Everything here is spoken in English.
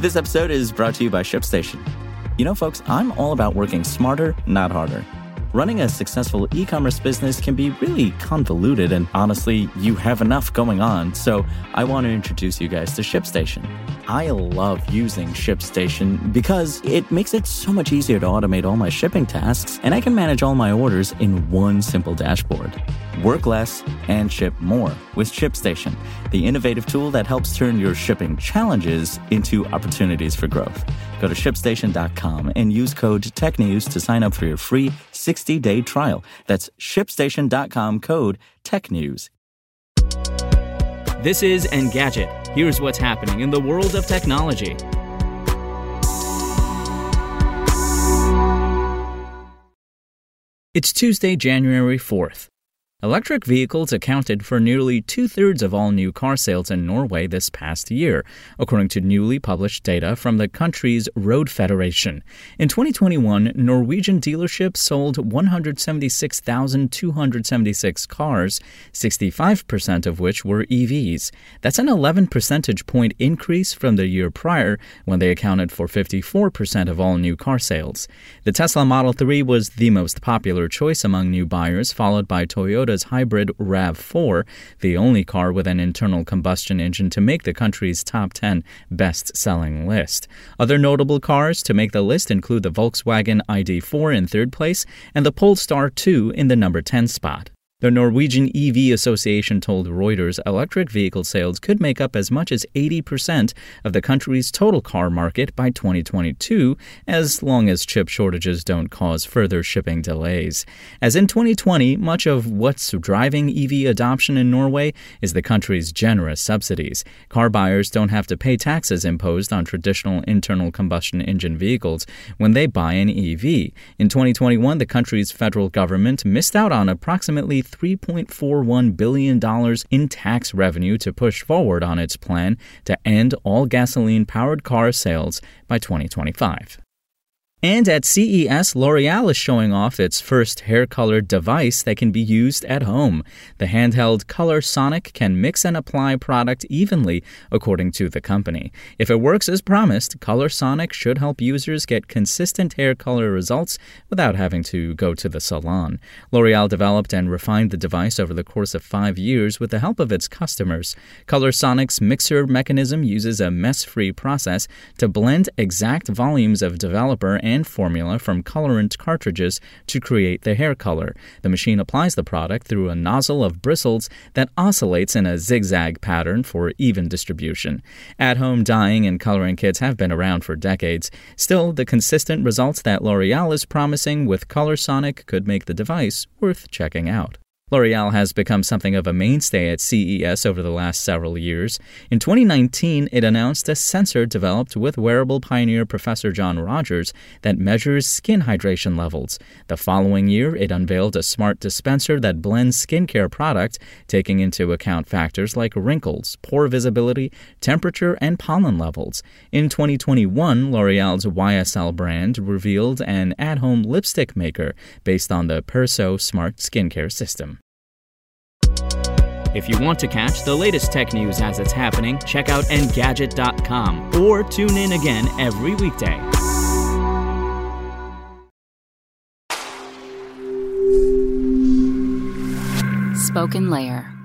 This episode is brought to you by ShipStation. You know, folks, I'm all about working smarter, not harder. Running a successful e commerce business can be really convoluted, and honestly, you have enough going on. So, I want to introduce you guys to ShipStation. I love using ShipStation because it makes it so much easier to automate all my shipping tasks, and I can manage all my orders in one simple dashboard. Work less and ship more with ShipStation, the innovative tool that helps turn your shipping challenges into opportunities for growth. Go to shipstation.com and use code TechNews to sign up for your free 60 day trial. That's shipstation.com code TechNews. This is Engadget. Here's what's happening in the world of technology. It's Tuesday, January 4th. Electric vehicles accounted for nearly two thirds of all new car sales in Norway this past year, according to newly published data from the country's Road Federation. In 2021, Norwegian dealerships sold 176,276 cars, 65% of which were EVs. That's an 11 percentage point increase from the year prior, when they accounted for 54% of all new car sales. The Tesla Model 3 was the most popular choice among new buyers, followed by Toyota. Toyota's hybrid RAV4, the only car with an internal combustion engine to make the country's top 10 best selling list. Other notable cars to make the list include the Volkswagen ID4 in third place and the Polestar 2 in the number 10 spot. The Norwegian EV Association told Reuters electric vehicle sales could make up as much as 80% of the country's total car market by 2022, as long as chip shortages don't cause further shipping delays. As in 2020, much of what's driving EV adoption in Norway is the country's generous subsidies. Car buyers don't have to pay taxes imposed on traditional internal combustion engine vehicles when they buy an EV. In 2021, the country's federal government missed out on approximately $3.41 billion in tax revenue to push forward on its plan to end all gasoline powered car sales by 2025. And at CES, L'Oreal is showing off its first hair color device that can be used at home. The handheld Colorsonic can mix and apply product evenly, according to the company. If it works as promised, Colorsonic should help users get consistent hair color results without having to go to the salon. L'Oreal developed and refined the device over the course of five years with the help of its customers. Colorsonic's mixer mechanism uses a mess-free process to blend exact volumes of developer and formula from colorant cartridges to create the hair color. The machine applies the product through a nozzle of bristles that oscillates in a zigzag pattern for even distribution. At home dyeing and coloring kits have been around for decades. Still, the consistent results that L'Oreal is promising with Colorsonic could make the device worth checking out. L'Oreal has become something of a mainstay at CES over the last several years. In 2019, it announced a sensor developed with wearable pioneer Professor John Rogers that measures skin hydration levels. The following year, it unveiled a smart dispenser that blends skincare product, taking into account factors like wrinkles, pore visibility, temperature, and pollen levels. In 2021, L'Oreal's YSL brand revealed an at home lipstick maker based on the Perso smart skincare system. If you want to catch the latest tech news as it's happening, check out Engadget.com or tune in again every weekday. Spoken Layer